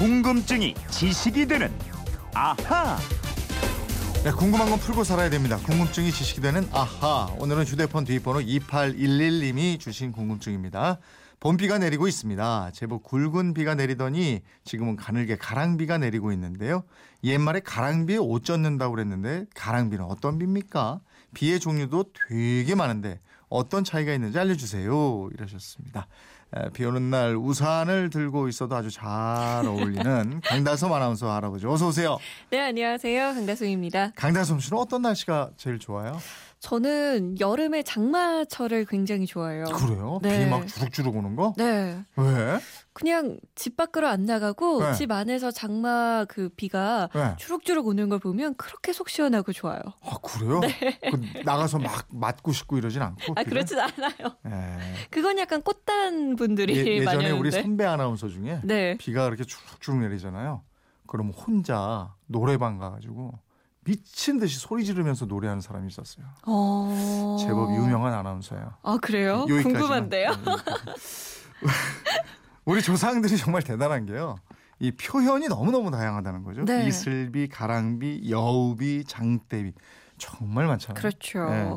궁금증이 지식이 되는 아하. 네, 궁금한 건 풀고 살아야 됩니다. 궁금증이 지식이 되는 아하. 오늘은 휴대폰 뒷번호 2811님이 주신 궁금증입니다. 봄비가 내리고 있습니다. 제법 굵은 비가 내리더니 지금은 가늘게 가랑비가 내리고 있는데요. 옛말에 가랑비에 옷 젖는다고 그랬는데 가랑비는 어떤 비입니까? 비의 종류도 되게 많은데 어떤 차이가 있는지 알려주세요. 이러셨습니다. 비 오는 날 우산을 들고 있어도 아주 잘 어울리는 강다솜 아나운서 할아버지 어서 오세요. 네, 안녕하세요. 강다솜입니다. 강다솜 씨는 어떤 날씨가 제일 좋아요? 저는 여름에 장마철을 굉장히 좋아해요. 그래요? 네. 비막 주룩주룩 오는 거? 네. 왜? 그냥 집 밖으로 안 나가고 네. 집 안에서 장마 그 비가 네. 주룩주룩 오는 걸 보면 그렇게 속 시원하고 좋아요. 아 그래요? 그 나가서 막 맞고 싶고 이러진 않고? 네. 아? 그렇진 않아요. 예. 그건 약간 꽃단 분들이 예, 많이 예전에 우리 하는데. 선배 아나운서 중에 네. 비가 그렇게 쭉쭉 내리잖아요. 그럼 혼자 노래방 가가지고 미친 듯이 소리 지르면서 노래하는 사람이 있었어요. 어. 제법 유명한 아나운서예요. 아, 그래요? 여기까지만. 궁금한데요. 우리 조상들이 정말 대단한 게요. 이 표현이 너무너무 다양하다는 거죠. 네. 이슬비, 가랑비, 여우비, 장대비. 정말 많잖아요. 그렇죠. 네.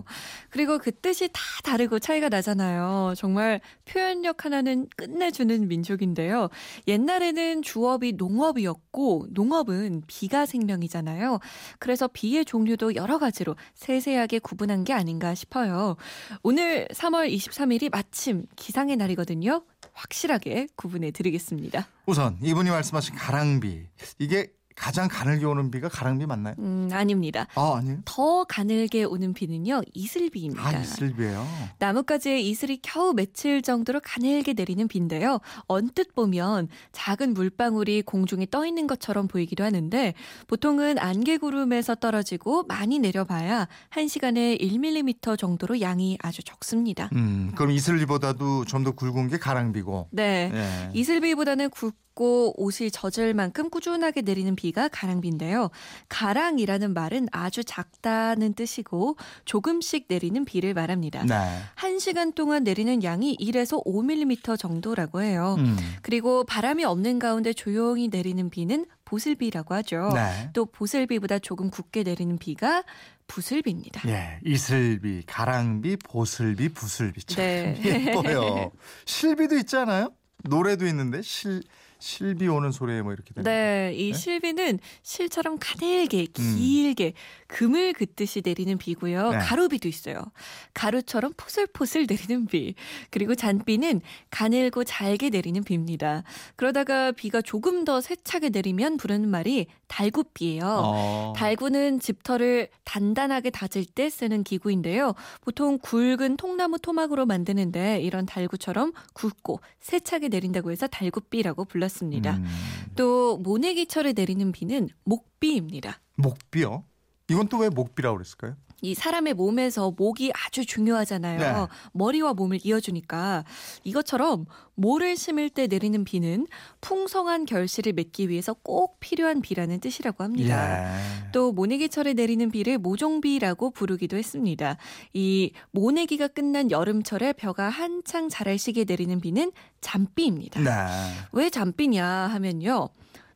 그리고 그 뜻이 다 다르고 차이가 나잖아요. 정말 표현력 하나는 끝내주는 민족인데요. 옛날에는 주업이 농업이었고 농업은 비가 생명이잖아요. 그래서 비의 종류도 여러 가지로 세세하게 구분한 게 아닌가 싶어요. 오늘 3월 23일이 마침 기상의 날이거든요. 확실하게 구분해 드리겠습니다. 우선 이분이 말씀하신 가랑비. 이게 가장 가늘게 오는 비가 가랑비 맞나요? 음, 아닙니다. 아, 아니에요. 더 가늘게 오는 비는요, 이슬비입니다. 아, 이슬비예요. 나뭇가지에 이슬이 겨우 맺힐 정도로 가늘게 내리는 비인데요. 언뜻 보면 작은 물방울이 공중에 떠 있는 것처럼 보이기도 하는데 보통은 안개구름에서 떨어지고 많이 내려봐야 1시간에 1mm 정도로 양이 아주 적습니다. 음, 그럼 이슬비보다도 좀 더 굵은 게 가랑비고. 네. 예. 이슬비보다는 굵고 옷이 젖을 만큼 꾸준하게 내리는 비가 가랑비인데요. 가랑이라는 말은 아주 작다는 뜻이고 조금씩 내리는 비를 말합니다. 네. 한시간 동안 내리는 양이 1에서 5mm 정도라고 해요. 음. 그리고 바람이 없는 가운데 조용히 내리는 비는 보슬비라고 하죠. 네. 또 보슬비보다 조금 굳게 내리는 비가 부슬비입니다. 예, 이슬비, 가랑비, 보슬비, 부슬비 참 네. 예뻐요. 실비도 있잖아요. 노래도 있는데 실 실비 오는 소리에 뭐 이렇게 되는. 네, 이 네? 실비는 실처럼 가늘게 길게 금을 긋듯이 내리는 비고요. 네. 가루비도 있어요. 가루처럼 포슬포슬 내리는 비. 그리고 잔비는 가늘고 잘게 내리는 비입니다. 그러다가 비가 조금 더 세차게 내리면 부르는 말이 달구비예요. 어. 달구는 집터를 단단하게 다질 때 쓰는 기구인데요. 보통 굵은 통나무 토막으로 만드는데 이런 달구처럼 굵고 세차게 내린다고 해서 달구비라고 불렀습니다. 음. 또 모내기철에 내리는 비는 목비입니다. 목비요? 이건 또 왜 목비라고 그랬을까요? 이 사람의 몸에서 목이 아주 중요하잖아요. 네. 머리와 몸을 이어주니까 이것처럼 모를 심을 때 내리는 비는 풍성한 결실을 맺기 위해서 꼭 필요한 비라는 뜻이라고 합니다. 예. 또 모내기철에 내리는 비를 모종비라고 부르기도 했습니다. 이 모내기가 끝난 여름철에 벼가 한창 자랄 시기에 내리는 비는 잠비입니다. 네. 왜 잠비냐 하면요.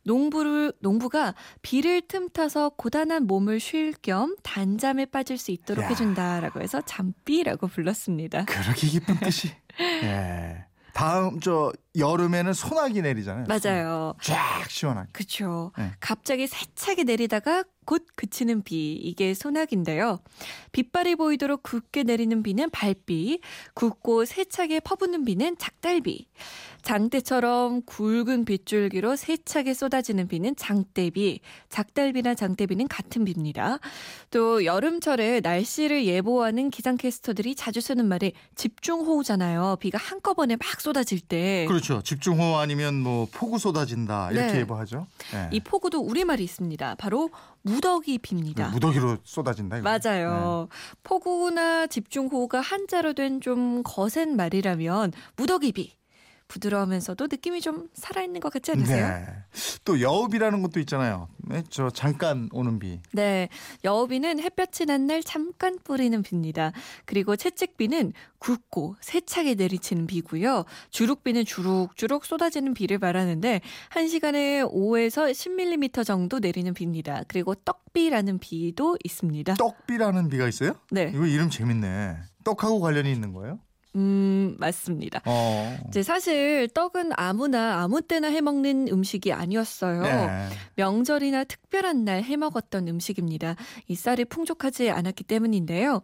농부를 농부가 비를 틈타서 고단한 몸을 쉴 겸 단잠에 빠질 수 있도록 야. 해준다라고 해서 잠비라고 불렀습니다. 그렇게 기쁜 뜻이. 예. 다음 저 여름에는 소나기 내리잖아요. 맞아요. 쫙 시원하게. 그렇죠. 네. 갑자기 세차게 내리다가 곧 그치는 비 이게 소나기인데요. 빗발이 보이도록 굵게 내리는 비는 발비, 굵고 세차게 퍼붓는 비는 작달비. 장대처럼 굵은 빗줄기로 세차게 쏟아지는 비는 장대비, 작달비나 장대비는 같은 비입니다. 또 여름철에 날씨를 예보하는 기상캐스터들이 자주 쓰는 말이 집중호우잖아요. 비가 한꺼번에 막 쏟아질 때. 그렇죠. 집중호우 아니면 뭐 폭우 쏟아진다 이렇게 네. 예보하죠. 예. 이 폭우도 우리말이 있습니다. 바로 무더기 비입니다. 네, 무더기로 쏟아진다. 이거. 맞아요. 폭우나 집중호우가 한자로 된 좀 거센 말이라면 무더기 비. 부드러우면서도 느낌이 좀 살아있는 것 같지 않으세요? 네. 또 여읍이라는 것도 있잖아요. 네, 저 잠깐 오는 비. 네, 여우비는 햇볕이 난 날 잠깐 뿌리는 비입니다. 그리고 채찍비는 굵고 세차게 내리치는 비고요. 주룩비는 주룩주룩 쏟아지는 비를 말하는데 한 시간에 5에서 10mm 정도 내리는 비입니다. 그리고 떡비라는 비도 있습니다. 떡비라는 비가 있어요? 네, 이거 이름 재밌네. 떡하고 관련이 있는 거예요? 음 맞습니다. 어. 이제 사실 떡은 아무나 아무 때나 해 먹는 음식이 아니었어요. 네. 명절이나 특별한 날 해 먹었던 음식입니다. 이 쌀이 풍족하지 않았기 때문인데요.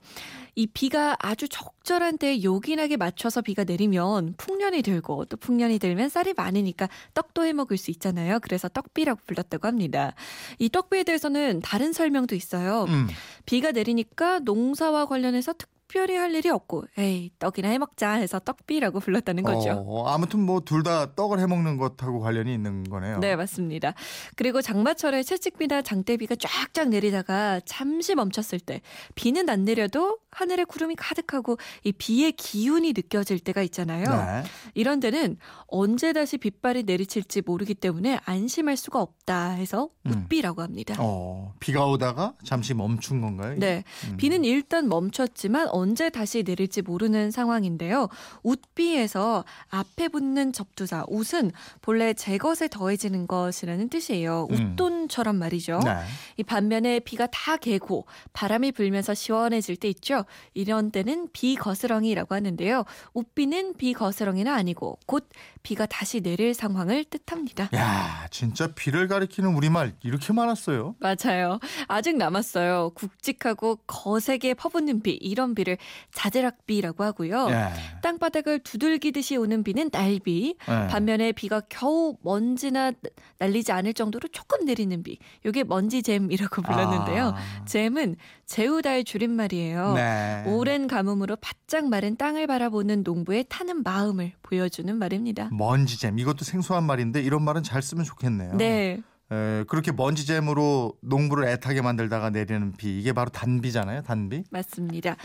이 비가 아주 적절한 때에 요긴하게 맞춰서 비가 내리면 풍년이 들고 또 풍년이 들면 쌀이 많으니까 떡도 해 먹을 수 있잖아요. 그래서 떡비라고 불렀다고 합니다. 이 떡비에 대해서는 다른 설명도 있어요. 음. 비가 내리니까 농사와 관련해서 특 별히 할 일이 없고 에이 떡이나 해 먹자 해서 떡비라고 불렀다는 거죠. 어, 아무튼 뭐 둘 다 떡을 해 먹는 것하고 관련이 있는 거네요. 네, 맞습니다. 그리고 장마철에 채찍비나 장대비가 쫙쫙 내리다가 잠시 멈췄을 때 비는 안 내려도 하늘에 구름이 가득하고 이 비의 기운이 느껴질 때가 있잖아요. 네. 이런 데는 언제 다시 빗발이 내리칠지 모르기 때문에 안심할 수가 없다 해서 음. 웃비라고 합니다. 어, 비가 오다가 잠시 멈춘 건가요? 네. 음. 비는 일단 멈췄지만 언제 다시 내릴지 모르는 상황인데요. 웃비에서 앞에 붙는 접두사 웃은 본래 제 것에 더해지는 것이라는 뜻이에요. 음. 웃돈처럼 말이죠. 네. 이 반면에 비가 다 개고 바람이 불면서 시원해질 때 있죠. 이런 때는 비거스렁이라고 하는데요. 웃비는 비거스렁이는 아니고 곧 비가 다시 내릴 상황을 뜻합니다. 야, 진짜 비를 가리키는 우리말 이렇게 많았어요. 맞아요. 아직 남았어요. 굵직하고 거세게 퍼붓는 비, 이런 비를 자제락비라고 하고요. 예. 땅바닥을 두들기듯이 오는 비는 날비. 예. 반면에 비가 겨우 먼지나 날리지 않을 정도로 조금 내리는 비. 이게 먼지잼이라고 불렀는데요. 아. 잼은 재우다의 줄임말이에요. 네. 오랜 가뭄으로 바짝 마른 땅을 바라보는 농부의 타는 마음을 보여주는 말입니다. 먼지잼 이것도 생소한 말인데 이런 말은 잘 쓰면 좋겠네요. 네, 에, 그렇게 먼지잼으로 농부를 애타게 만들다가 내리는 비 이게 바로 단비잖아요. 단비. 맞습니다.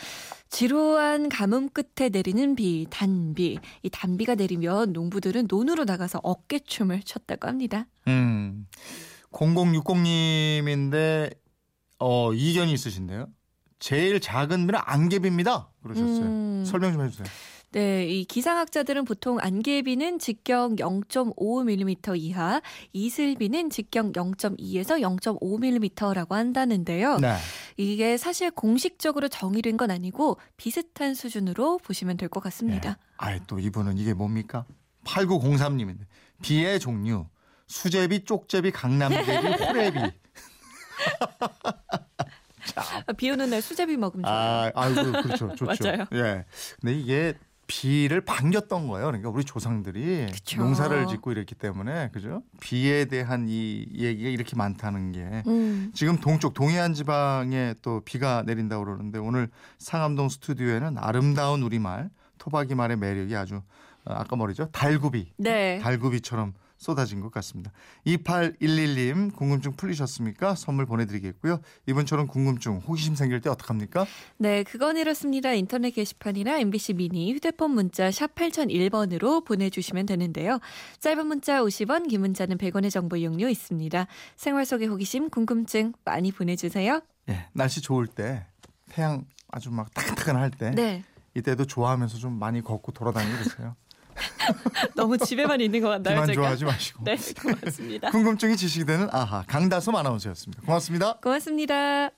지루한 가뭄 끝에 내리는 비, 단비. 이 단비가 내리면 농부들은 논으로 나가서 어깨춤을 췄다고 합니다. 음. 0060님인데 어, 이견이 있으신데요. 제일 작은 비는 안개비입니다. 그러셨어요. 음. 설명 좀 해주세요. 네, 이 기상학자들은 보통 안개비는 직경 0.5mm 이하, 이슬비는 직경 0.2에서 0.5mm라고 한다는데요. 네. 이게 사실 공식적으로 정의된 건 아니고 비슷한 수준으로 보시면 될 것 같습니다. 아이 또 이분은 이게 뭡니까? 8903님인데 비의 종류 수제비, 쪽제비, 강남제비, 호래비. 아, 비 오는 날 수제비 먹으면 좋아요. 아, 아이고 그렇죠, 좋죠. 맞아요. 예. 근데 이게 비를 반겼던 거예요. 그러니까 우리 조상들이 그쵸. 농사를 짓고 이랬기 때문에 그죠? 비에 대한 이 얘기가 이렇게 많다는 게 음, 지금 동쪽 동해안 지방에 또 비가 내린다고 그러는데 오늘 상암동 스튜디오에는 아름다운 우리말 토박이 말의 매력이 아주 어, 아까 뭐랬죠? 달구비. 네. 달구비처럼 쏟아진 것 같습니다. 2811님 궁금증 풀리셨습니까? 선물 보내드리겠고요. 이분처럼 궁금증 호기심 생길 때 어떡합니까? 네, 그건 이렇습니다. 인터넷 게시판이나 MBC 미니 휴대폰 문자 샵 8001번으로 보내주시면 되는데요. 짧은 문자 50원, 긴 문자는 100원의 정보 이용료 있습니다. 생활 속의 호기심, 궁금증 많이 보내주세요. 예, 날씨 좋을 때 태양 아주 막 따끈따끈할 때 네, 이때도 좋아하면서 좀 많이 걷고 돌아다니고 그러세요. 너무 집에만 있는 것 같나요, 비만? 좋아하지 마시고. 네, 고맙습니다. 궁금증이 지식이 되는 아하 강다솜 아나운서였습니다. 고맙습니다. 고맙습니다.